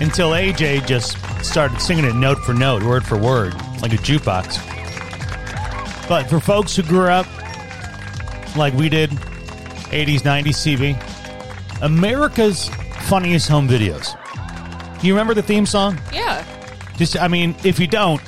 until AJ just started singing it note for note, word for word, like a jukebox. But for folks who grew up like we did, 80s, 90s CV, America's funniest home videos. Do you remember the theme song? Yeah. Just, I mean, if you don't,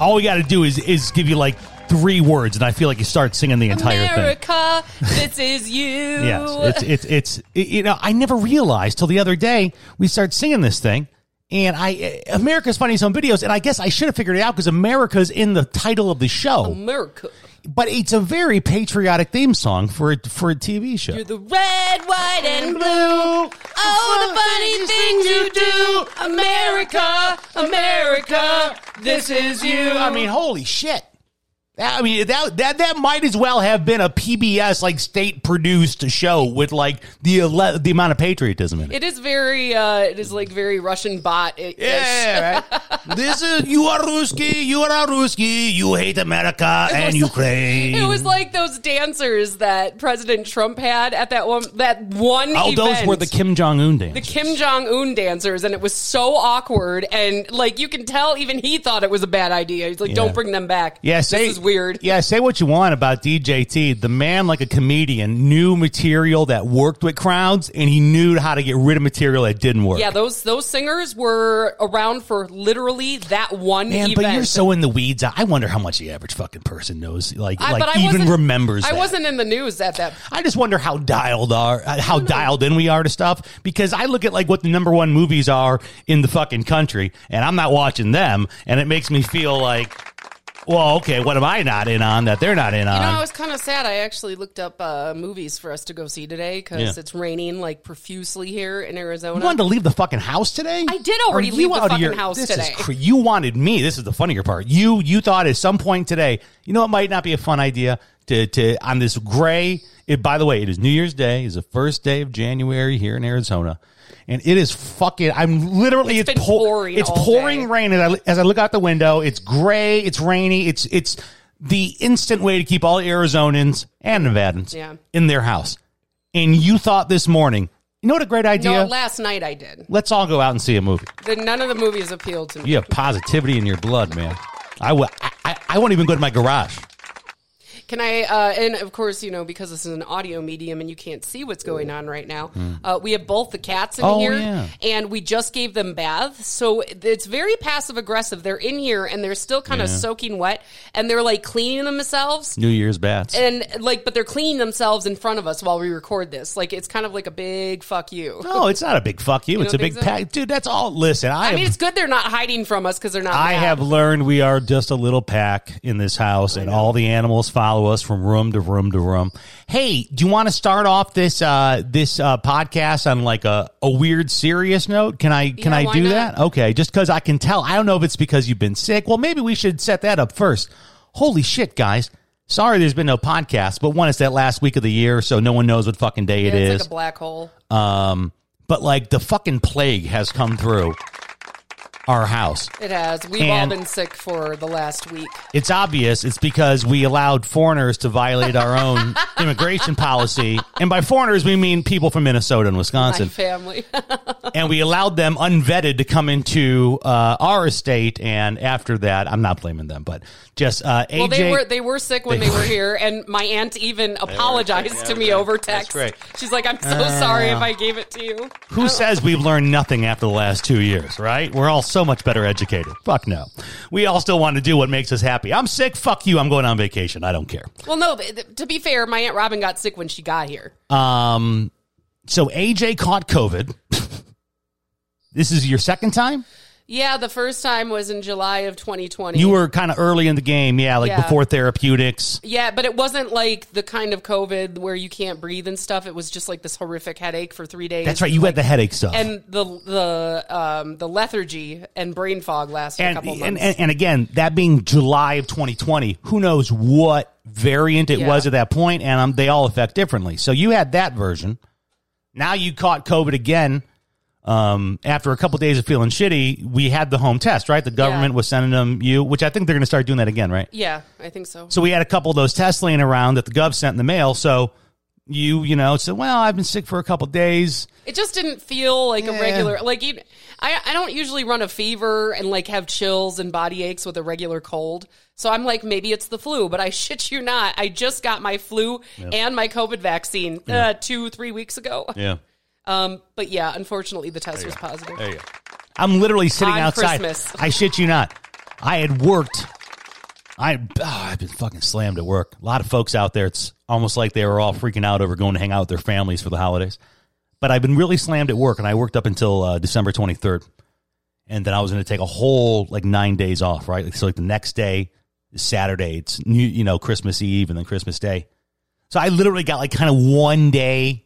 all we got to do is is give you like three words, and I feel like you start singing the entire thing. America, this is you. Yes, it's it's it's it- you know I never realized till the other day we started singing this thing, and I eh, America's Funniest Home Videos, and I guess I should have figured it out because America's in the title of the show, America. but it's a very patriotic theme song for a, for a TV show. You're the red, white, and blue. Oh, the funny things you do. America, America, this is you. I mean, holy shit! I mean that that that might as well have been a PBS like state produced show with like the ele- the amount of patriotism in it. it is very, uh, it is like very Russian bot. Yeah, right. this is you are Ruski, you are Ruski, you hate America and Ukraine. It was like those dancers that President Trump had at that one that one oh, those event. were the Kim Jong Un dance. the Kim Jong Un dancers, and it was so awkward. And like you can tell, even he thought it was a bad idea. He's like, Yeah. "Don't bring them back." yeah, say, weird. Yeah, say what you want about DJT. The man, like a comedian, knew material that worked with crowds, and he knew how to get rid of material that didn't work. Yeah, those those singers were around for literally that one Man, event. but you're so in the weeds. I wonder how much the average fucking person knows, like, I- like even remembers. I that. wasn't in the news at that. I just wonder how dialed are uh, how dialed in we are to stuff because I look at like what the number one movies are in the fucking country and I'm not watching them and it makes me feel like well okay what am I not in on that they're not in on? You know, I was kind of sad. I actually looked up uh, movies for us to go see today because Yeah. it's raining like profusely here in Arizona. you wanted to leave the fucking house today? I did Are already you leave the out of fucking your- house this today. Is cr- you wanted me. This is the funnier part. You you thought at some point today, you know, it might not be a fun idea to to on this gray. It, by the way, it is New Year's Day. Is the first day of January here in Arizona, and it is fucking. I'm literally It's it's, pour- pouring It's pouring day. rain as I, as I look out the window. It's gray. It's rainy. It's it's the instant way to keep all Arizonans and Nevadans Yeah. in their house. And you thought this morning, you know what a great idea? no, last night I did. Let's all go out and see a movie. The, none of the movies appealed to me. You have positivity in your blood, man. I will. I, I, I won't even go to my garage. Can I? Uh, and of course, you know, because this is an audio medium and you can't see what's going on right now. Uh, we have both the cats in Oh, here, yeah. and we just gave them baths, so it's very passive aggressive. They're in here and they're still kind of soaking wet, and they're like cleaning themselves. New Year's bats. And like, but they're cleaning themselves in front of us while we record this. Like, it's kind of like a big fuck you. no, it's not a big fuck you. it's a big so? pack, dude. That's all. Listen, I, I have, mean, it's good they're not hiding from us because they're not. I have learned we are just a little pack in this house, and all the animals follow us from room to room to room. Hey, do you want to start off this uh, this uh, podcast on like a, a weird serious note? Can I can Yeah, I do not? that? Okay, just because I can tell. I don't know if it's because you've been sick. Well, maybe we should set that up first. Holy shit, guys! Sorry, there's been no podcast, but one, it's that last week of the year, so no one knows what fucking day Yeah, it it's is. like a black hole. Um, but like the fucking plague has come through our house. It has. We've and- all been sick for the last week. It's obvious. It's because we allowed foreigners to violate our own immigration policy, and by foreigners we mean people from Minnesota and My Wisconsin. family. and we allowed them unvetted to come into uh, our estate. And after that, I'm not blaming them, but just uh, AJ. well, they were they were sick when They were were. here, and my aunt even apologized to me over text. great. She's like, "I'm so sorry if I gave it to you." Who says we've learned nothing after the last two years, right? We're all so much better educated. Fuck no. We all still want to do what makes us happy. I'm sick. Fuck you. I'm going on vacation. I don't care. Well, no. to be fair, my aunt Robin got sick when she got here. Um, so AJ caught COVID. this is your second time? Yeah, the first time was in July of 2020. You were kind of early in the game, yeah, like Yeah. before therapeutics. Yeah, but it wasn't like the kind of COVID where you can't breathe and stuff. It was just like this horrific headache for three days. That's right. You had the headache stuff. and the the um, the lethargy and brain fog lasted a and, couple months. and, and, and again, that being July of 2020, who knows what variant it Yeah. was at that point, and um, they all affect differently. So you had that version. Now you caught COVID again. Um, after a couple days of feeling shitty, we had the home test, right? The government Yeah. was sending them you, which I think they're going to start doing that again, right? yeah, I think so. So we had a couple of those tests laying around that the gov sent in the mail. So you, you know, said, well, I've been sick for a couple of days. It just didn't feel like Yeah. a regular like you. I I don't usually run a fever and like have chills and body aches with a regular cold. So I'm like maybe it's the flu, but I shit you not. I just got my flu and my COVID vaccine uh, two three weeks ago. Yeah. Um, but yeah, unfortunately the test was positive. There you go. I'm literally sitting On outside. Christmas. I shit you not. I had worked. I oh, I've been fucking slammed at work. A lot of folks out there. It's almost like they were all freaking out over going to hang out with their families for the holidays. But I've been really slammed at work, and I worked up until uh, December 23rd, and then I was going to take a whole like nine days off. Right, so like the next day Saturday. It's new, you know, Christmas Eve and then Christmas Day. So I literally got like kind of one day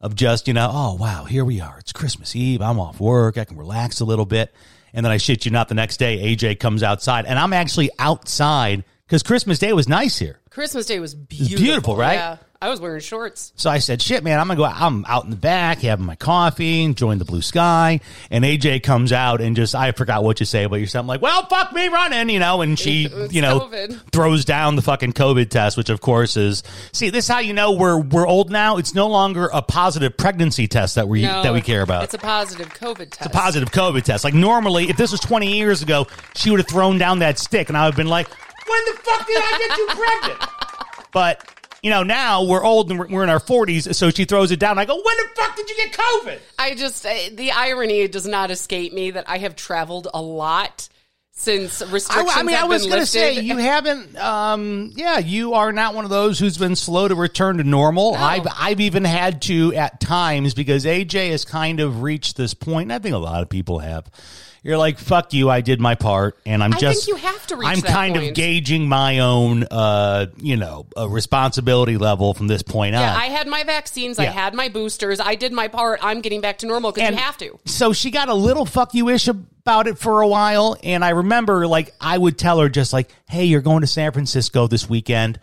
of just, you know, oh, wow, here we are. It's Christmas Eve. I'm off work. I can relax a little bit. And then I shit you not, the next day, AJ comes outside, and I'm actually outside because Christmas Day was nice here. Christmas Day was beautiful. beautiful, right? Yeah, I was wearing shorts. So I said, shit, man, I'm going to go. I'm out in the back having my coffee, enjoying the blue sky. And AJ comes out and just, I forgot what you say but yourself. I'm like, well, fuck me running, you know, and she, It's you know, COVID. throws down the fucking COVID test, which of course is, see, this is how you know we're, we're old now. It's no longer a positive pregnancy test that we, No, that we care about. It's a positive COVID test. It's a positive COVID test. Like normally, if this was 20 years ago, she would have thrown down that stick, and I would have been like, "When the fuck did I get you pregnant?" But you know, now we're old and we're, we're in our 40s, so she throws it down. I go, "When the fuck did you get COVID?" I just the irony does not escape me that I have traveled a lot since restrictions I, I mean, I was gonna say you haven't. Um, yeah, you are not one of those who's been slow to return to normal. I've I've even had to at times because AJ has kind of reached this point. And I think a lot of people have. You're like, fuck you. I did my part, and I'm I just. think you have to reach I'm that kind of point. gauging my own, uh, you know, uh, responsibility level from this point Yeah, on. I had my vaccines. I Yeah. had my boosters. I did my part. I'm getting back to normal because you have to. So she got a little fuck you ish about it for a while. And I remember, like, I would tell her just like, hey, you're going to San Francisco this weekend.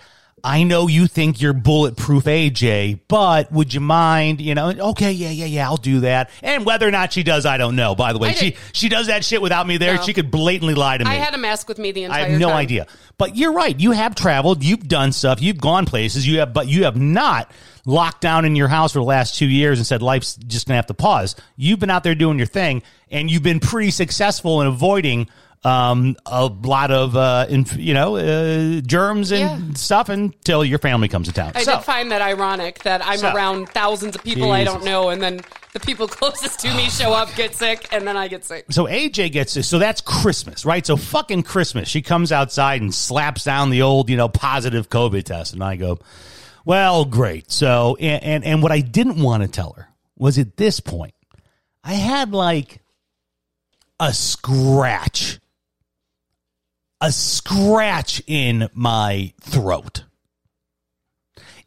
I know you think you're bulletproof AJ, but would you mind, you know, okay, yeah, yeah, yeah, I'll do that. And whether or not she does, I don't know, by the way. She she does that shit without me there. No. She could blatantly lie to me. I had a mask with me the entire time. I have no time. idea. But you're right. You have traveled. You've done stuff. You've gone places. You have, but you have not locked down in your house for the last two years and said life's just going to have to pause. You've been out there doing your thing, and you've been pretty successful in avoiding um, a lot of uh, inf- you know uh, germs and Yeah. stuff until your family comes to town. I so, did find that ironic that I'm So. around thousands of people I don't know, and then the people closest to me show up, get sick, and then I get sick. so AJ gets this. So that's Christmas, right? So fucking Christmas. She comes outside and slaps down the old, you know, positive COVID test, and I go, "Well, great." So and and, and what I didn't want to tell her was at this point, I had like a scratch, a scratch in my throat,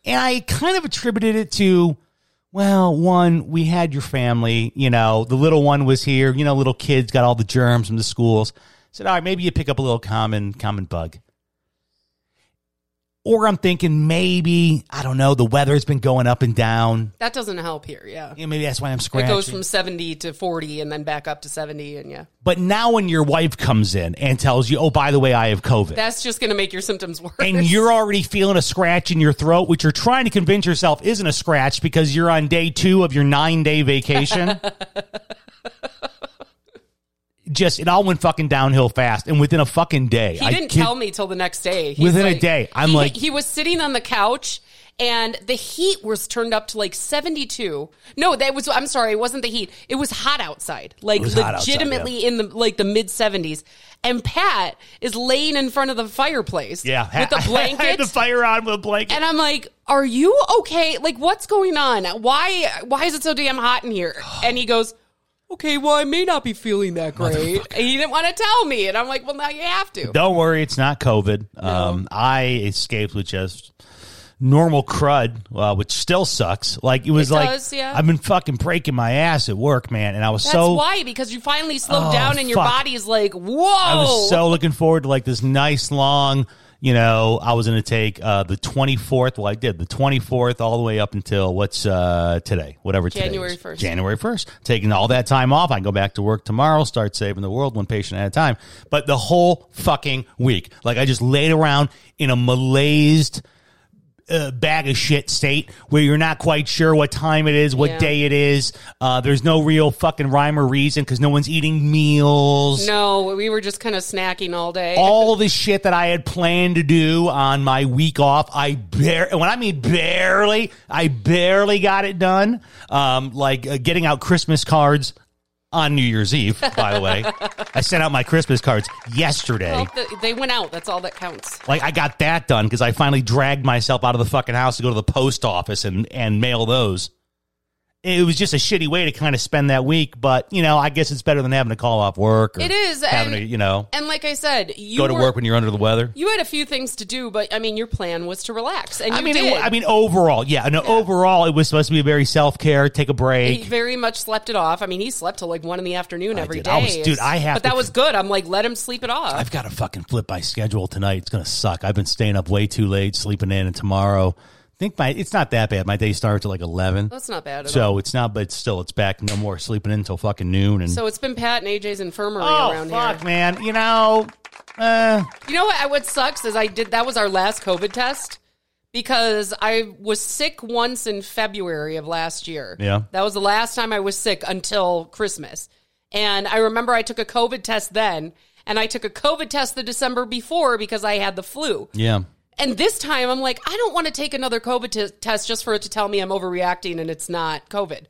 and I kind of attributed it to well, one, we had your family, you know, the little one was here, you know, little kids got all the germs from the schools. Said, all right, maybe you pick up a little common, common bug. Or I'm thinking maybe, I don't know, the weather's been going up and down. That doesn't help here. Yeah, Yeah, maybe that's why I'm scratching. it goes from 70 to 40, and then back up to 70, and yeah, but now when your wife comes in and tells you, oh, by the way, I have COVID. that's just going to make your symptoms worse. and you're already feeling a scratch in your throat, which you're trying to convince yourself isn't a scratch because you're on day two of your nine day vacation. Just it all went fucking downhill fast, and within a fucking day, He I didn't kid- tell me till the next day. He's Within a day, I'm he- like- he was sitting on the couch. And the heat was turned up to like 72. No, that was, I'm sorry, it wasn't the heat. It was hot outside. Like hot outside, legitimately in the, like the mid 70s. And Pat is laying in front of the fireplace. Yeah, With the I had blanket. the fire on with a blanket. And I'm like, "Are you okay? Like, what's going on? Why? Why is it so damn hot in here?" And he goes, okay, well, I may not be feeling that great. And he didn't want to tell me. And I'm like, well, now you have to. Don't worry, it's not COVID. Um, I escaped with just normal crud, uh, which still sucks. Like it was It like does, yeah. I've been fucking breaking my ass at work, man, and I was That's so why, because you finally slowed Oh, down and your fuck. body's like, whoa. I was so looking forward to like this nice long. You know, I was going to take uh, the 24th. Well, I did the 24th all the way up until what's uh, today, whatever January is. 1st. January 1st. Taking all that time off. I can go back to work tomorrow, start saving the world one patient at a time. But the whole fucking week, like I just laid around in a malaised uh, bag of shit state where you're not quite sure what time it is, what Yeah. day it is. Uh, there's no real fucking rhyme or reason because no one's eating meals no, we were just kind of snacking all day. all the shit that I had planned to do on my week off, I bar when I mean barely, I barely got it done. Um, like uh, getting out Christmas cards on New Year's Eve. By the way, I sent out my Christmas cards yesterday. Well, th- they went out. That's all that counts. Like I got that done because I finally dragged myself out of the fucking house to go to the post office and and mail those. It was just a shitty way to kind of spend that week, but you know, I guess it's better than having to call off work. Or It is, having and- to, you know, And like I said, you go to were- work when you're under the weather. You had a few things to do, but I mean, your plan was to relax, and you I mean, it, I mean, overall, yeah. No, overall, it was supposed to be a very self care, take a break. he very much slept it off. I mean, he slept till like one in the afternoon every did. day. I was- dude, I have But that was good. I'm like, let him sleep it off. I've got to fucking flip my schedule tonight. It's gonna suck. I've been staying up way too late, sleeping in, and tomorrow, I think my it's not that bad. My day starts at like eleven, That's not bad at all. so it's not. But still, it's back. No more sleeping in until fucking noon. And So it's been Pat and AJ's infirmary around here. oh around fuck, here. man, you know, uh, You know what? What sucks is I did that was our last COVID test because I was sick once in February of last year. Yeah. that was the last time I was sick until Christmas, and I remember I took a COVID test then, and I took a COVID test the December before because I had the flu. yeah. And this time, I'm like, I don't want to take another COVID t- test just for it to tell me I'm overreacting and it's not COVID.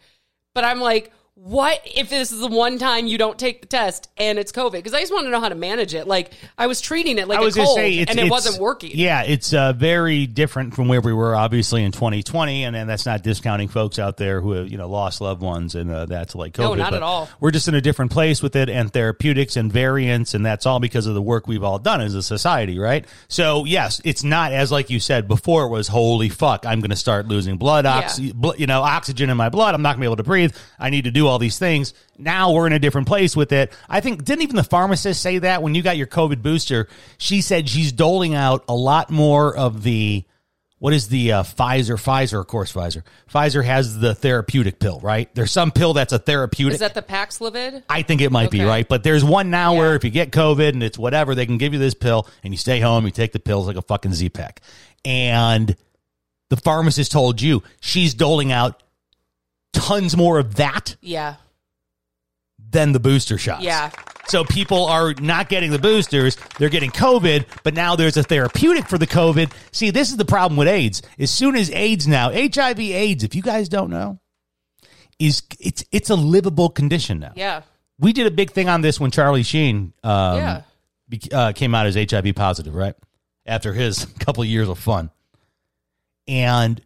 But I'm like, what if this is the one time you don't take the test and it's COVID? Because I just want to know how to manage it. Like I was treating it like I was a cold, say and it wasn't working. Yeah, it's uh, very different from where we were, obviously in 2020, and, and that's not discounting folks out there who have you know lost loved ones and uh, that's like COVID. No, not at all. We're just in a different place with it, and therapeutics and variants, and that's all because of the work we've all done as a society, right? So yes, it's not as like you said before. It was holy fuck, I'm going to start losing blood, oxy, bl- you know, oxygen in my blood. I'm not going to be able to breathe. I need to do all these things. Now we're in a different place with it. I think didn't even the pharmacist say that when you got your COVID booster? She said she's doling out a lot more of the what is the uh, Pfizer? Pfizer, of course, Pfizer. Pfizer has the therapeutic pill, right? There's some pill that's a therapeutic. Is that the Paxlovid? I think it might be right, but there's one now Yeah. where if you get COVID and it's whatever, they can give you this pill and you stay home, you take the pills like a fucking Z pack. And the pharmacist told you she's doling out tons more of that Yeah, than the booster shots. yeah. So people are not getting the boosters, they're getting COVID, but now there's a therapeutic for the COVID. See, this is the problem with AIDS. As soon as AIDS now, HIV AIDS, if you guys don't know, is it's it's a livable condition now. Yeah. We did a big thing on this when Charlie Sheen um, Yeah. bec- uh, came out as HIV positive, right? After his couple years of fun. And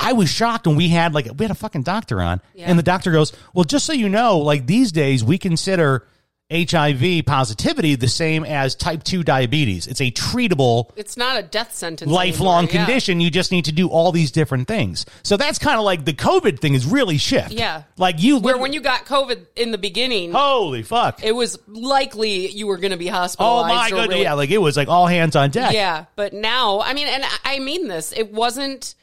I was shocked when we had like we had a fucking doctor on, Yeah. and the doctor goes, "Well, just so you know, like these days we consider HIV positivity the same as type two diabetes. It's a treatable." It's not a death sentence. Lifelong anymore. Yeah. condition. You just need to do all these different things. So that's kind of like the COVID thing is really shift. Yeah. Like you, Where when you got COVID in the beginning, holy fuck, it was likely you were going to be oh hospitalized. oh my goodness, really- yeah, like it was like all hands on deck. Yeah, but now, I mean, and I mean this, it wasn't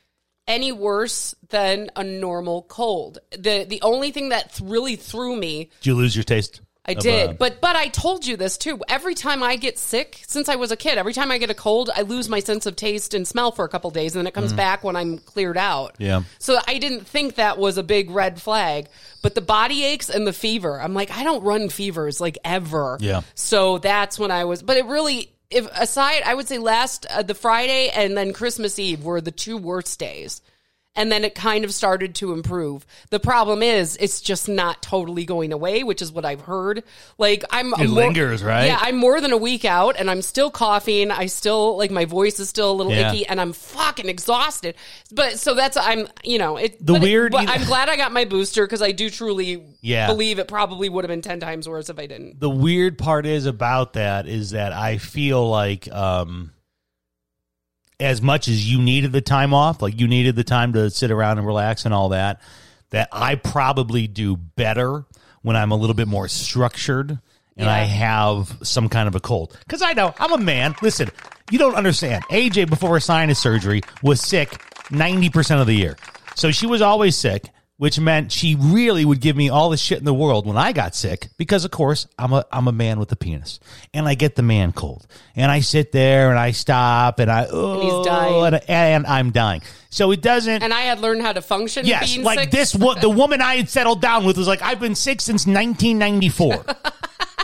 any worse than a normal cold. The the only thing that th- really threw me, Did you lose your taste? I of, did, uh, but but I told you this too. Every time I get sick, since I was a kid, every time I get a cold, I lose my sense of taste and smell for a couple days, and then it comes back when I'm cleared out. Yeah. So I didn't think that was a big red flag, but the body aches and the fever. I'm like, I don't run fevers like ever. Yeah. So that's when I was, but it really, if aside, I would say last uh, the Friday and then Christmas Eve were the two worst days. And then it kind of started to improve. The problem is it's just not totally going away, which is what I've heard. Like I'm It lingers, right? Yeah, I'm more than a week out and I'm still coughing. I still like my voice is still a little Yeah. icky and I'm fucking exhausted. But so that's I'm you know it The but it- weird- but I'm glad I got my booster because I do truly Yeah. believe it probably would have been ten times worse if I didn't. the weird part is about that is that I feel like um as much as you needed the time off, like you needed the time to sit around and relax and all that, that I probably do better when I'm a little bit more structured and I have some kind of a cold. Cuz I know I'm a man. Listen, you don't understand. AJ before her sinus surgery was sick 90% of the year. So she was always sick which meant she really would give me all the shit in the world when I got sick because of course I'm a I'm a man with a penis and I get the man cold and I sit there and I stop and I oh he's dying. and, and I'm dying so it doesn't And I had learned how to function. yes like sick. this what the woman I had settled down with was like I've been sick since 1994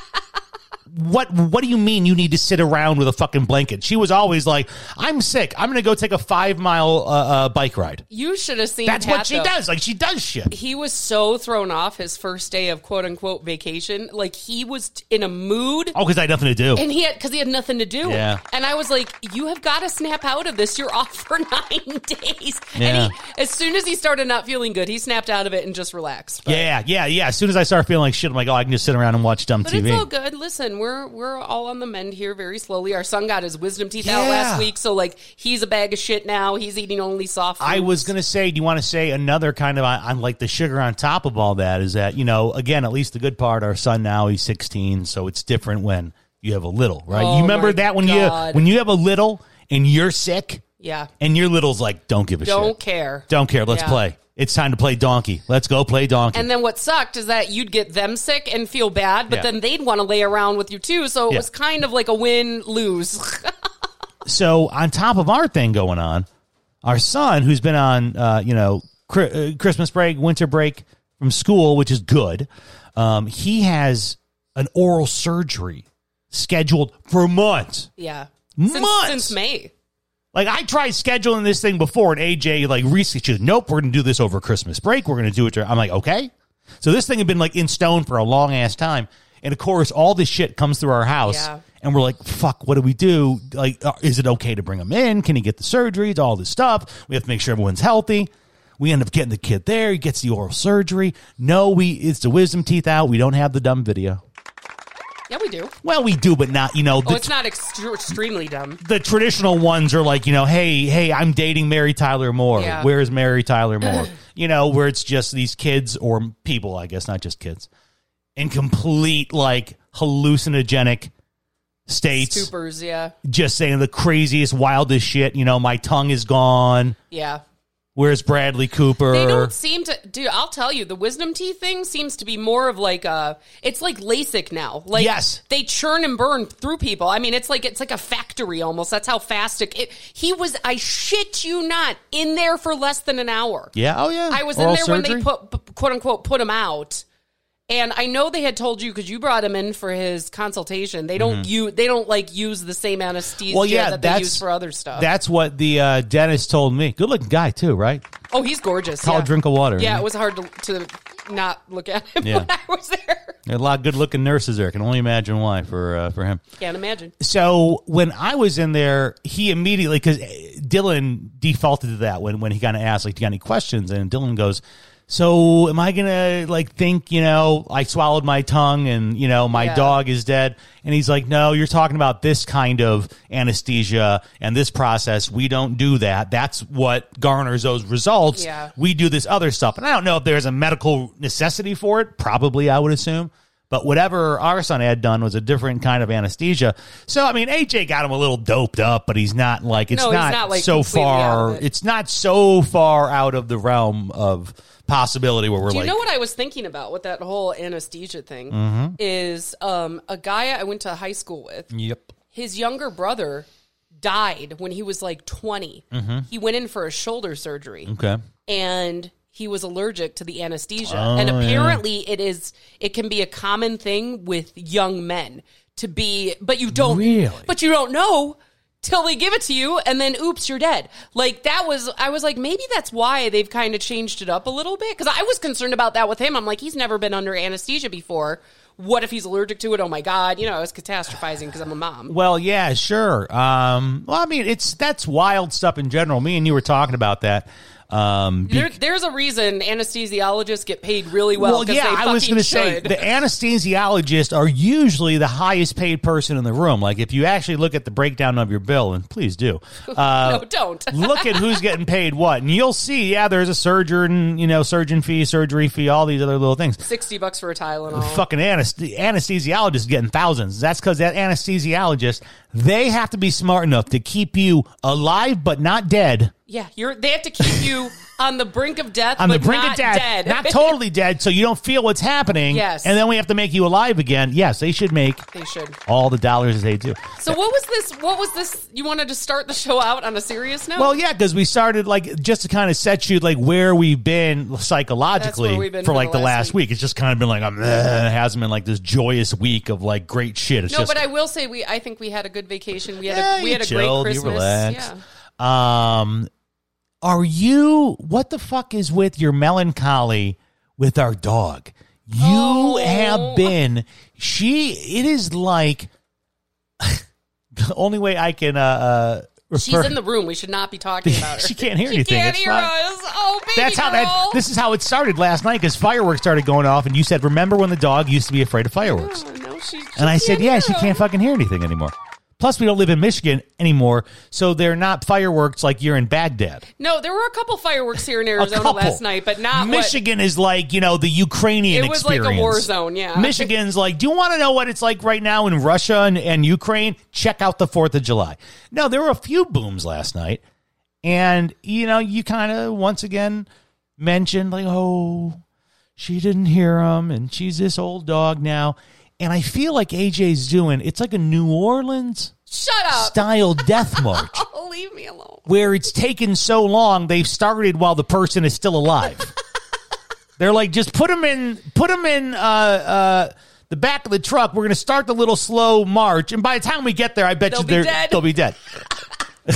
what what do you mean you need to sit around with a fucking blanket she was always like I'm sick I'm gonna go take a five mile uh, uh, bike ride You should have seen. that's Pat, what she though. does like she does shit He was so thrown off his first day of quote unquote vacation. Like he was in a mood. oh because I had nothing to do And he had because he had nothing to do. Yeah. And I was like, "You have got to snap out of this. You're off for nine days." Yeah. And he, as soon as he started not feeling good, he snapped out of it and just relaxed. But, Yeah, yeah, yeah. As soon as I start feeling like shit, I'm like, oh, I can just sit around and watch dumb But TV. it's all good. Listen, we're we're all on the mend here very slowly. Our son got his wisdom teeth out last week, so like he's a bag of shit now. He's eating only soft. I was gonna say, do you want to say another kind of on like the sugar on top of all that is that you know, again, at least the good part, our son now he's 16, so it's different when you have a little, right? Oh you remember that when God. you when you have a little and you're sick, Yeah. and your little's like, don't give a shit. Don't care. don't care, let's Yeah. play. It's time to play donkey. Let's go play donkey. And then what sucked is that you'd get them sick and feel bad, but Yeah. then they'd want to lay around with you too. So it Yeah. was kind of like a win lose. so on top of our thing going on, our son, who's been on, uh, you know, uh, Christmas break, winter break from school, which is good, um, he has an oral surgery scheduled for months. yeah. Months. Since, since May. Like I tried scheduling this thing before, and AJ like rescheduled. Nope, we're going to do this over Christmas break. We're going to do it. dur-" I'm like, okay. So this thing had been like in stone for a long ass time, and of course, all this shit comes through our house, Yeah. and we're like, fuck, what do we do? Like, uh, is it okay to bring him in? Can he get the surgeries? All this stuff. We have to make sure everyone's healthy. We end up getting the kid there. He gets the oral surgery. No, we it's the wisdom teeth out. We don't have the dumb video. Yeah, we do. Well, we do, but not you know. Oh, it's not extre- extremely dumb. the traditional ones are like, you know, hey, hey, I'm dating Mary Tyler Moore. Yeah. Where's Mary Tyler Moore? you know, where it's just these kids or people, I guess, not just kids, in complete like hallucinogenic states, Supers, yeah. just saying the craziest, wildest shit. You know, my tongue is gone. Yeah. Where's Bradley Cooper? They don't seem to, dude. I'll tell you, the wisdom teeth thing seems to be more of like a. It's like LASIK now. Like Yes. they churn and burn through people. I mean, it's like it's like a factory almost. That's how fast it. it he was. I shit you not in there for less than an hour. yeah. Oh yeah. I was Oral in there when they put quote unquote put him out. And I know they had told you because you brought him in for his consultation. They don't you they don't like use the same anesthesia Mm-hmm. Well, yeah, that they use for other stuff. That's what the uh, dentist told me. Good looking guy too, right? oh, he's gorgeous. Tall yeah. drink of water. Yeah, it was hard to, to not look at him Yeah. when I was there. There a lot of good looking nurses there. I can only imagine why for uh, for him. Can't imagine. so when I was in there, he immediately because Dylan defaulted to that when when he kind of asked like, "Do you got any questions?" And Dylan goes, "So am I gonna like think you know I swallowed my tongue and you know my Yeah. dog is dead?" And he's like, "No, you're talking about this kind of anesthesia and this process. We don't do that. That's what garners those results. Yeah. We do this other stuff." And I don't know if there's a medical necessity for it. Probably, I would assume. But whatever our son had done was a different kind of anesthesia. So I mean, AJ got him a little doped up, but he's not like it's No, not, not, like, so far. it. It's not so far out of the realm of possibility where we're Do you like, know what I was thinking about with that whole anesthesia thing? Mm-hmm. Is um, a guy I went to high school with. yep, His younger brother died when he was like 20. He went in for a shoulder surgery. Mm-hmm. okay, and he was allergic to the anesthesia. Oh, and apparently it is it can be a common thing with young men to be but you don't Really? but you don't know till they give it to you and then oops you're dead like that was i was like maybe that's why they've kind of changed it up a little bit because i was concerned about that with him i'm like he's never been under anesthesia before what if he's allergic to it oh my god you know i was catastrophizing because i'm a mom Well, yeah, sure. Um, well, I mean, it's that's wild stuff in general. Me and you were talking about that. Um, be- there, there's a reason anesthesiologists get paid really well. well. yeah, they I was going to say the anesthesiologists are usually the highest paid person in the room. Like if you actually look at the breakdown of your bill, and please do, uh, no, don't. look at who's getting paid what, and you'll see. Yeah, there's a surgeon, you know, surgeon fee, surgery fee, all these other little things. Sixty bucks for a Tylenol. Fucking anest- anesthesiologist getting thousands. That's because that anesthesiologist they have to be smart enough to keep you alive but not dead. Yeah, you're. They have to keep you on the brink of death, on the but brink not of death, dead. not totally dead, so you don't feel what's happening. Yes. and then we have to make you alive again. Yes, they should make they should. all the dollars they do. So what was this? What was this? You wanted to start the show out on a serious note? Well, yeah, because we started like just to kind of set you like where we've been psychologically we've been for for like the last last week. week. It's just kind of been like I'm, it hasn't been like this joyous week of like great shit. It's no, just but I will say we. I think we had a good vacation. We had yeah, a we you had a chilled, great you Christmas. relaxed. Yeah. Um, are you? What the fuck is with your melancholy with our dog? You Oh. have been. She. It is like the only way I can. uh, uh She's in the room. We should not be talking about her. She can't hear She anything. can't It's hear us. Oh, baby That's how girl. that. This is how it started last night because fireworks started going off, and you said, "Remember when the dog used to be afraid of fireworks?" Oh, no, she, she And I said, "Yeah, she can't fucking hear anything anymore." Plus, we don't live in Michigan anymore, so they're not fireworks like you're in Baghdad. No, there were a couple fireworks here in Arizona last night, but not Michigan is like you know the Ukrainian It was like a war zone, yeah. Michigan's like, do you want to know what it's like right now in Russia and, and Ukraine? Check out the Fourth of July. No, there were a few booms last night, and you know, you kind of once again mentioned like, oh, she didn't hear him, and she's this old dog now. And I feel like AJ's doing it's like a New Orleans Shut up. style death march Oh, leave me alone. where it's taken so long they've started while the person is still alive. They're like, just put them in, put them in uh, uh, the back of the truck. We're going to start the little slow march, and by the time we get there, I bet They'll you be they're, dead. they'll be dead.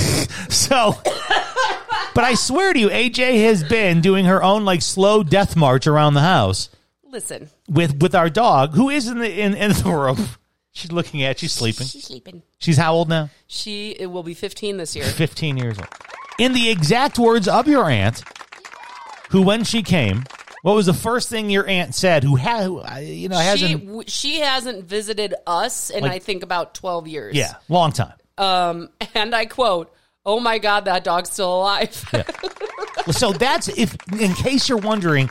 so, but I swear to you, AJ has been doing her own like slow death march around the house Listen, with with our dog, who is in the in, in the room. She's looking at. She's sleeping. she's sleeping. She's how old now? She it will be 15 this year. 15 years old. In the exact words of your aunt, who when she came, what was the first thing your aunt said? Who had, who, uh, you know, She hasn't, w- she hasn't visited us in Like- I think about 12 years. yeah, long time. Um, and I quote, "Oh my God, that dog's still alive." So that's if, in case you're wondering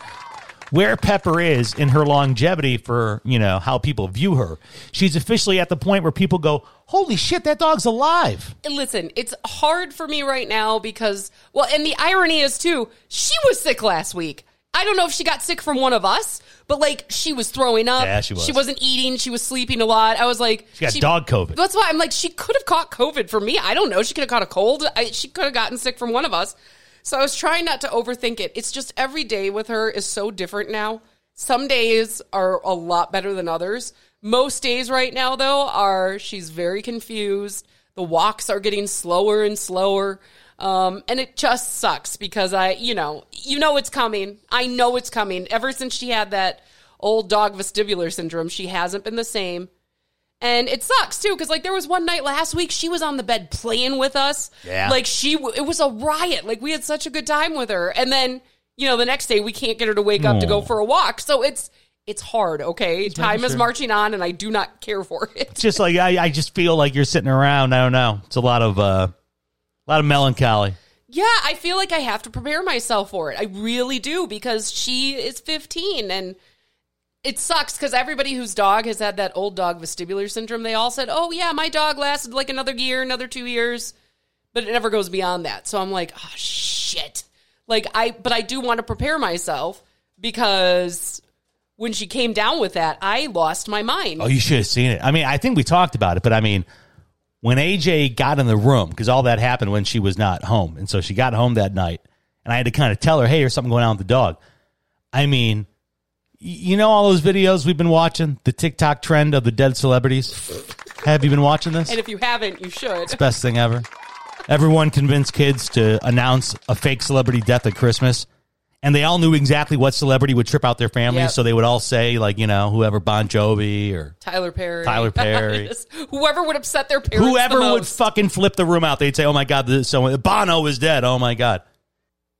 where Pepper is in her longevity for you know how people view her, she's officially at the point where people go, "Holy shit, that dog's alive!" Listen, it's hard for me right now because, well, and the irony is too, she was sick last week. I don't know if she got sick from one of us, but like she was throwing up. Yeah, she was. She wasn't eating. She was sleeping a lot. I was like, She got dog COVID. That's why I'm like, she could have caught COVID from me. I don't know. She could have caught a cold. I, she could have gotten sick from one of us. So I was trying not to overthink it. It's just every day with her is so different now. Some days are a lot better than others. Most days right now, though, are she's very confused. The walks are getting slower and slower. Um, and it just sucks because I, you know, you know it's coming. I know it's coming. Ever since she had that old dog vestibular syndrome, she hasn't been the same. And it sucks too, because like there was one night last week she was on the bed playing with us. Yeah. like she it was a riot. Like we had such a good time with her, and then you know the next day we can't get her to wake up to go for a walk. So it's it's hard. Okay, time is marching on, and I do not care for it. It's just like I, I just feel like you're sitting around. I don't know. It's a lot of uh, a lot of melancholy. Yeah, I feel like I have to prepare myself for it. I really do because she is 15 and it sucks because everybody whose dog has had that old dog vestibular syndrome, they all said, "Oh yeah, my dog lasted like another year, another two years," but it never goes beyond that. So I'm like, "Oh shit!" Like I, but I do want to prepare myself because when she came down with that, I lost my mind. Oh, you should have seen it. I mean, I think we talked about it, but I mean, when AJ got in the room, because all that happened when she was not home. And so she got home that night, and I had to kind of tell her, hey, there's something going on with the dog. I mean, you know, all those videos we've been watching, the TikTok trend of the dead celebrities? Have you been watching this? And if you haven't, you should. It's the best thing ever. Everyone convinced kids to announce a fake celebrity death at Christmas. And they all knew exactly what celebrity would trip out their families. Yep. So they would all say, like, you know, whoever Bon Jovi or Tyler Perry. Tyler Perry. Whoever would upset their parents. whoever would fucking flip the room out. They'd say, oh my God, this, so Bono is dead. Oh my God.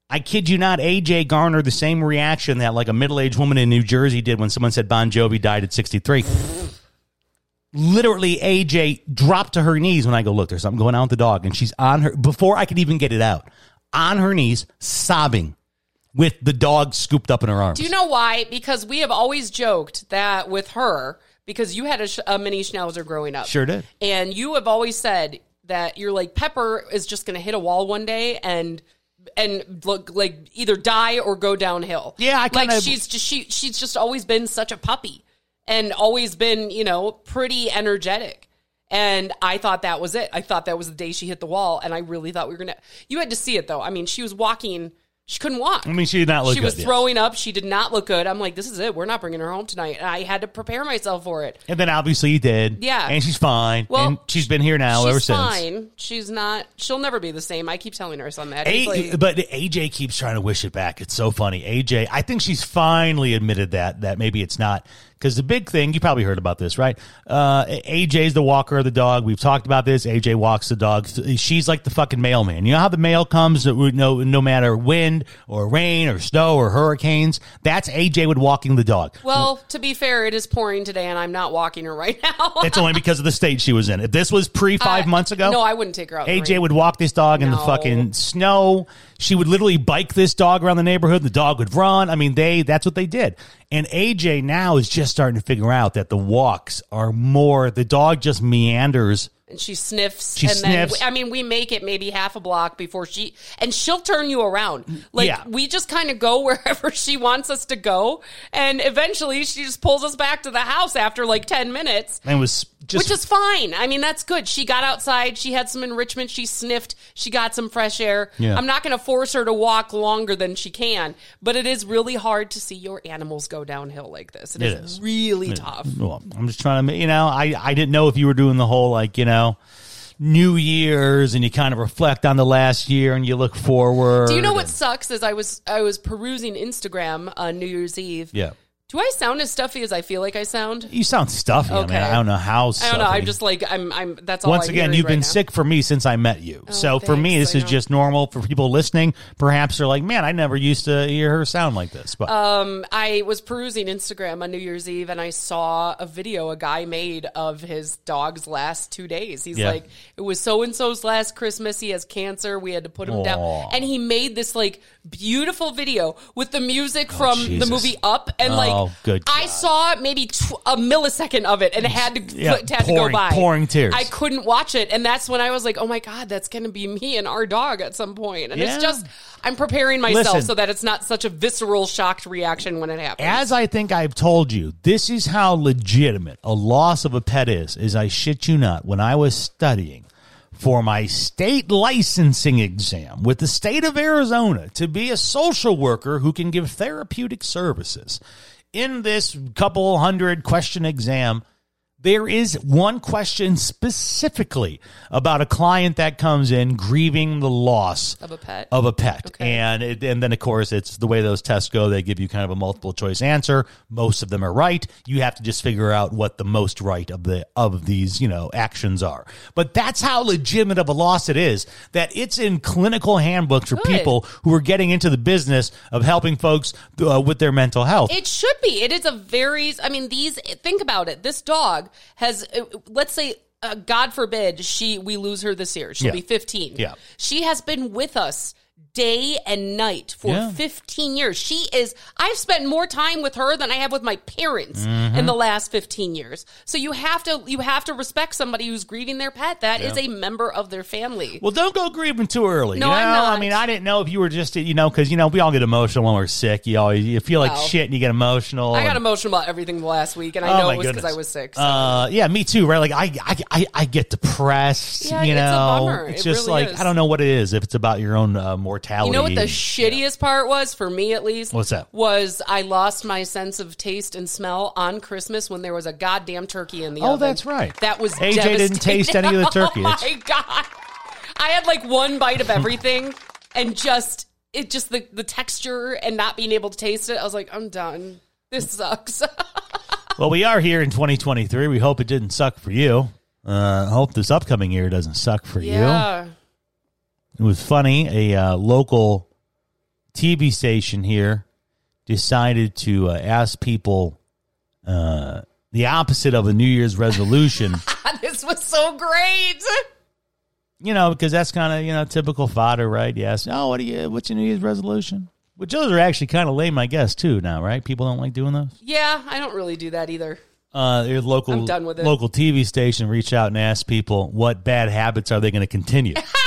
I kid you not, AJ garnered the same reaction that like a middle aged woman in New Jersey did when someone said Bon Jovi died at 63. Literally, AJ dropped to her knees when I go, look, there's something going on with the dog. And she's on her, before I could even get it out, on her knees, sobbing with the dog scooped up in her arms. Do you know why? Because we have always joked that with her, because you had a, sh- a mini schnauzer growing up. Sure did. And you have always said that you're like Pepper is just going to hit a wall one day and and look like either die or go downhill. Yeah, I like kinda- she's just she she's just always been such a puppy and always been you know pretty energetic. And I thought that was it. I thought that was the day she hit the wall, and I really thought we were gonna. You had to see it though. I mean, she was walking. She couldn't walk. I mean, she did not look She was good, yes. throwing up. She did not look good. I'm like, this is it. We're not bringing her home tonight. And I had to prepare myself for it. And then obviously you did. Yeah. And she's fine. Well, and she's been here now ever since. She's fine. She's not. She'll never be the same. I keep telling her son that. A- like, but AJ keeps trying to wish it back. It's so funny. AJ, I think she's finally admitted that that maybe it's not because the big thing you probably heard about this, right? Uh, AJ's the walker of the dog. We've talked about this. AJ walks the dog. She's like the fucking mailman. You know how the mail comes? No, no matter wind or rain or snow or hurricanes. That's AJ with walking the dog. well, to be fair, it is pouring today, and I'm not walking her right now. It's only because of the state she was in. If this was pre uh, five I- months ago, No, I wouldn't take her out. AJ would walk this dog in the fucking snow. She would literally bike this dog around the neighborhood. The dog would run. I mean, they that's what they did. And AJ now is just starting to figure out that the walks are more the dog just meanders. And she sniffs. She and sniffs. Then, I mean, we make it maybe half a block before she, and she'll turn you around. Like Yeah. we just kind of go wherever she wants us to go, and eventually she just pulls us back to the house after like ten minutes. And was just Which is fine. I mean, that's good. She got outside. She had some enrichment. She sniffed. She got some fresh air. Yeah. I'm not going to force her to walk longer than she can, but it is really hard to see your animals go downhill like this. It it is. is, really tough. well, I'm just trying to, you know, I I didn't know if you were doing the whole like, you know, New Year's and you kind of reflect on the last year and you look forward. Do you know what sucks? Is I was I was perusing Instagram on New Year's Eve. Yeah. Do I sound as stuffy as I feel like I sound? You sound stuffy. I mean, I don't know how. I don't know. I'm just like I'm. I'm. That's all. Once I'm again, you've right been now. Oh, sick for me since I met you. so for me, this I is know. just normal. For people listening, perhaps they're like, "Man, I never used to hear her sound like this." But Um, I was perusing Instagram on New Year's Eve and I saw a video a guy made of his dog's last two days. He's Yeah. like, it was so and so's last Christmas. He has cancer. We had to put him Aw. down. And he made this like beautiful video with the music from the Oh, movie Up. And Oh, like, Oh, good I God. saw maybe tw- a millisecond of it and it had to, Yeah, had to go by. pouring tears. I couldn't watch it. And that's when I was like, oh my God, that's going to be me and our dog at some point. And Yeah. it's just, I'm preparing myself Listen. so that it's not such a visceral, shocked reaction when it happens. as I think I've told you, this is how legitimate a loss of a pet is. Is I shit you not, when I was studying for my state licensing exam with the state of Arizona to be a social worker who can give therapeutic services. In this couple hundred question exam, there is one question specifically about a client that comes in grieving the loss Of a pet? Of a pet. Okay. And it, and then of course it's the way those tests go. They give you kind of a multiple choice answer. Most of them are right. You have to just figure out what the most right of the of these you know actions are. But that's how legitimate of a loss it is. That it's in clinical handbooks for Good. people who are getting into the business of helping folks uh, with their mental health. It should be. It is a very. I mean, these. Think about it. This dog has. uh, Let's say, uh, God forbid, she we lose her this year. She'll Yeah. be fifteen. Yeah. She has been with us day and night for Yeah. 15 years. She is I've spent more time with her than I have with my parents Mm-hmm. in the last 15 years. So you have to you have to respect somebody who's grieving their pet. That is a member of their family. Well, don't go grieving too early. No, you know? I'm not. I mean, I didn't know if you were just, you know, because you know we all get emotional when we're sick. You always you feel like Well, shit and you get emotional. I got emotional about everything the last week and I Oh, know it was because. I was sick. So. Uh, yeah, me too. Right? Like I, I, I, I get depressed. Yeah, you it's a know, bummer. it's It just really like is. I don't know what it is. If it's about your own uh, mortality. You know what the shittiest part was for me, at least. What's that? Was I lost my sense of taste and smell on Christmas when there was a goddamn turkey in the Oh, oven. that's right. That was AJ didn't taste any of the turkey. Oh my god! I had like one bite of everything, and just it just the the texture and not being able to taste it. I was like, I'm done. This sucks. Well, we are here in 2023. We hope it didn't suck for you. Uh, hope this upcoming year doesn't suck for you. It was funny. A uh, local TV station here decided to uh, ask people uh, the opposite of a New Year's resolution. this was so great. you know, because that's kind of you know typical fodder, right? Yes. Oh, what do you? What's your New Year's resolution? Which those are actually kind of lame, I guess, too. Now, right? People don't like doing those. Yeah, I don't really do that either. Uh, there's local I'm done with it. local TV station reach out and ask people what bad habits are they going to continue.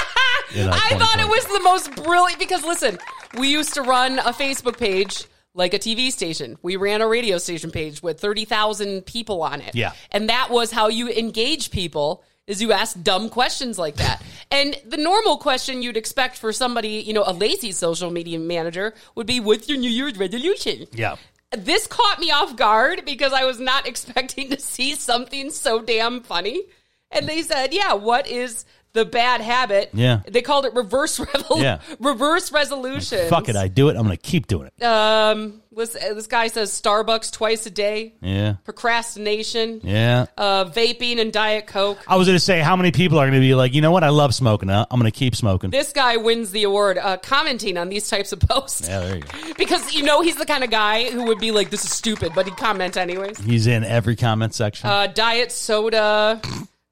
uh, I thought it was the most brilliant because listen, we used to run a Facebook page like a TV station. We ran a radio station page with 30,000 people on it. Yeah. And that was how you engage people is you ask dumb questions like that. and the normal question you'd expect for somebody, you know, a lazy social media manager would be what's your New Year's resolution? Yeah. This caught me off guard because I was not expecting to see something so damn funny. And they said, "Yeah, what is the bad habit?" Yeah. they called it reverse revol- Yeah. reverse resolution. Fuck it, I do it. I'm going to keep doing it. Um, this, this guy says Starbucks twice a day, yeah. procrastination, Yeah. uh, vaping, and Diet Coke. I was going to say, how many people are going to be like, you know what? I love smoking. Huh? I'm going to keep smoking. This guy wins the award uh, commenting on these types of posts yeah, there you go. because you know he's the kind of guy who would be like, "This is stupid," but he'd comment anyways. He's in every comment section. uh, diet soda.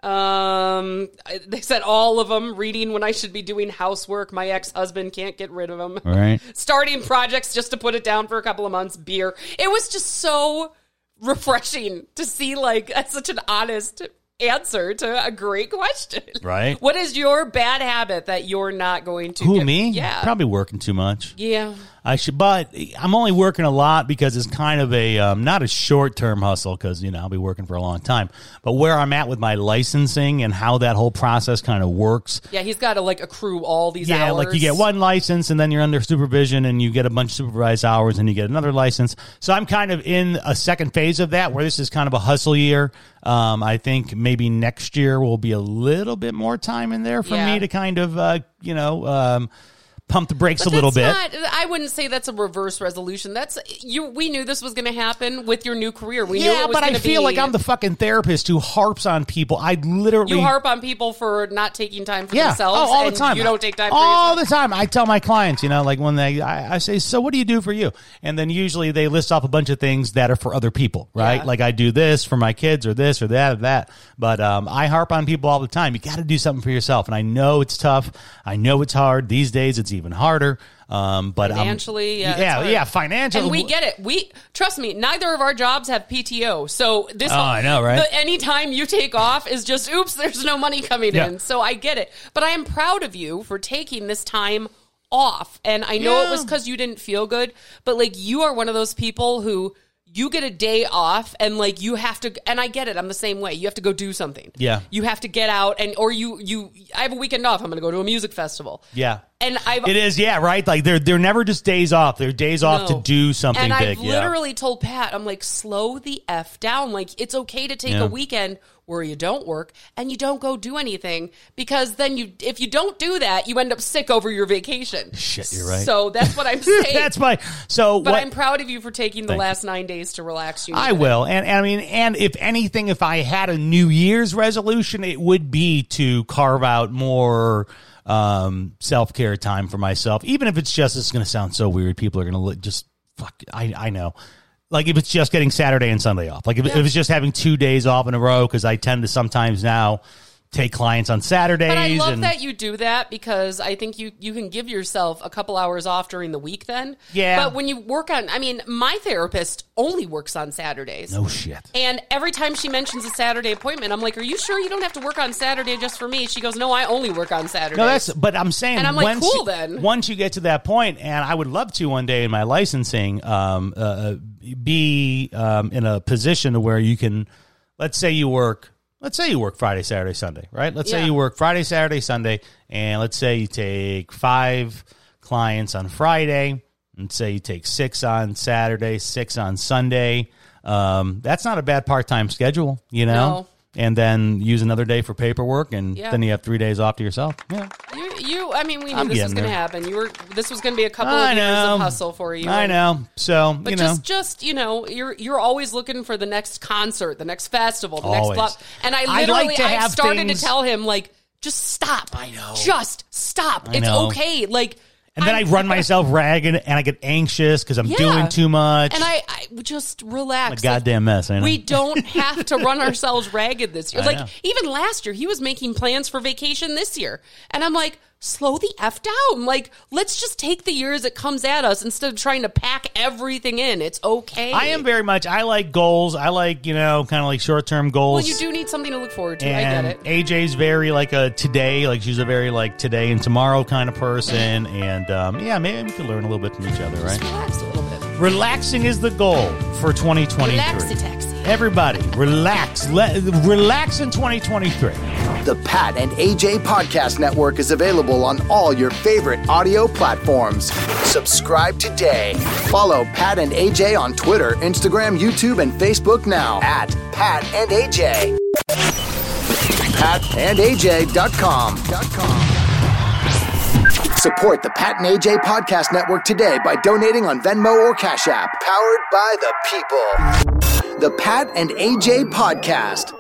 Um, they said all of them. Reading when I should be doing housework. My ex husband can't get rid of them. right. Starting projects just to put it down for a couple of months. Beer. It was just so refreshing to see like such an honest answer to a great question. Right. What is your bad habit that you're not going to? Who get- me? Yeah. Probably working too much. Yeah. I should, but I'm only working a lot because it's kind of a um, not a short term hustle because you know I'll be working for a long time. But where I'm at with my licensing and how that whole process kind of works, Yeah. He's got to like accrue all these yeah, hours. like you get one license and then you're under supervision and you get a bunch of supervised hours and you get another license. So I'm kind of in a second phase of that where this is kind of a hustle year. Um, I think maybe next year will be a little bit more time in there for Yeah. me to kind of uh, you know um, pump the brakes But a little bit. Not, I wouldn't say that's a reverse resolution. That's you. We knew this was going to happen with your new career. We knew yeah, it was but I feel be, like I'm the fucking therapist who harps on people. I literally You harp on people for not taking time for yeah, themselves. oh, all the time. You don't take time for all the time. I tell my clients, you know, like when they, I, I say, so what do you do for you? And then usually they list off a bunch of things that are for other people, right? Yeah. Like I do this for my kids, or this, or that, or that. But um, I harp on people all the time. You got to do something for yourself, and I know it's tough. I know it's hard these days. It's even harder. Um, but Financially, yeah, yeah, yeah, financially, And we get it. We trust me. Neither of our jobs have PTO, so this. Oh, I know, right? The, anytime you take off is just oops. There's no money coming Yeah. in, so I get it. But I am proud of you for taking this time off, and I know it was because you didn't feel good. But like you are one of those people who. You get a day off and like you have to and I get it. I'm the same way. You have to go do something. Yeah. You have to get out and or you you I have a weekend off. I'm going to go to a music festival. yeah. And I've It is, yeah, right. Like they're they're never just days off. They're days off No. to do something and big. I've yeah. literally told Pat, I'm like, slow the f down. Like it's okay to take Yeah. a weekend where you don't work and you don't go do anything because then you, if you don't do that, you end up sick over your vacation. Shit, you're right. So that's what I'm saying. That's my so. but what, I'm proud of you for taking the Thank you. last nine days to relax. You I will, and, and I mean, and if anything, if I had a New Year's resolution, it would be to carve out more um, self care time for myself. Even if it's just, it's going to sound so weird. People are going to just fuck. I I know. Like if it's just getting Saturday and Sunday off. Like if, if it's just having two days off in a row, because I tend to sometimes now take clients on Saturdays. But I love and, that you do that because I think you you can give yourself a couple hours off during the week then. Yeah. But when you work on, I mean, my therapist only works on Saturdays. No shit. And every time she mentions a Saturday appointment, I'm like, "Are you sure you don't have to work on Saturday just for me?" She goes, "No, I only work on Saturdays." No, that's. But I'm saying, And I'm like, once cool you- then. Once you get to that point, and I would love to one day in my licensing, um, uh, be um, in a position to where you can, let's say you work. Let's say you work Friday, Saturday, Sunday, right? Let's say you work Friday, Saturday, Sunday, and let's say you take five clients on Friday, and say you take six on Saturday, six on Sunday. Um, that's not a bad part time schedule, you know. No. And then use another day for paperwork, and Yeah. then you have three days off to yourself. Yeah, You, you. I mean, we knew I'm this was going to happen. You were. This was going to be a couple I of years of hustle for you. I and- know. So But you know, just, just you know, you're you're always looking for the next concert, the next festival, the Always. next club. And I I literally, like to I started things- to tell him like, just stop. I know. Just stop. I it's know. okay. Like, and then I, I'm- run myself ragged, and I get anxious because I'm Yeah. doing too much. and I, I just relax. a Like, goddamn mess. I know. we don't have to run ourselves ragged this year. I Like know. even last year, he was making plans for vacation this year, and I'm like, slow the f down. Like let's just take the year as it comes at us instead of trying to pack everything in. It's okay. I am very much. I like goals. I like you know, kind of like short term goals. Well, you do need something to look forward to. And I get it. AJ's very like a today, like she's a very like today and tomorrow kind of person. And um, yeah, maybe we can learn a little bit from each other, right? Relax a little bit. Relaxing is the goal for 2023. Relaxy taxi. Everybody, relax. Let, relax in 2023. The Pat and AJ Podcast Network is available on all your favorite audio platforms. Subscribe today. Follow Pat and AJ on Twitter, Instagram, YouTube, and Facebook now at Pat and AJ. PatandAJ.com. Support the Pat and AJ Podcast Network today by donating on Venmo or Cash App. Powered by the people. The Pat and AJ Podcast.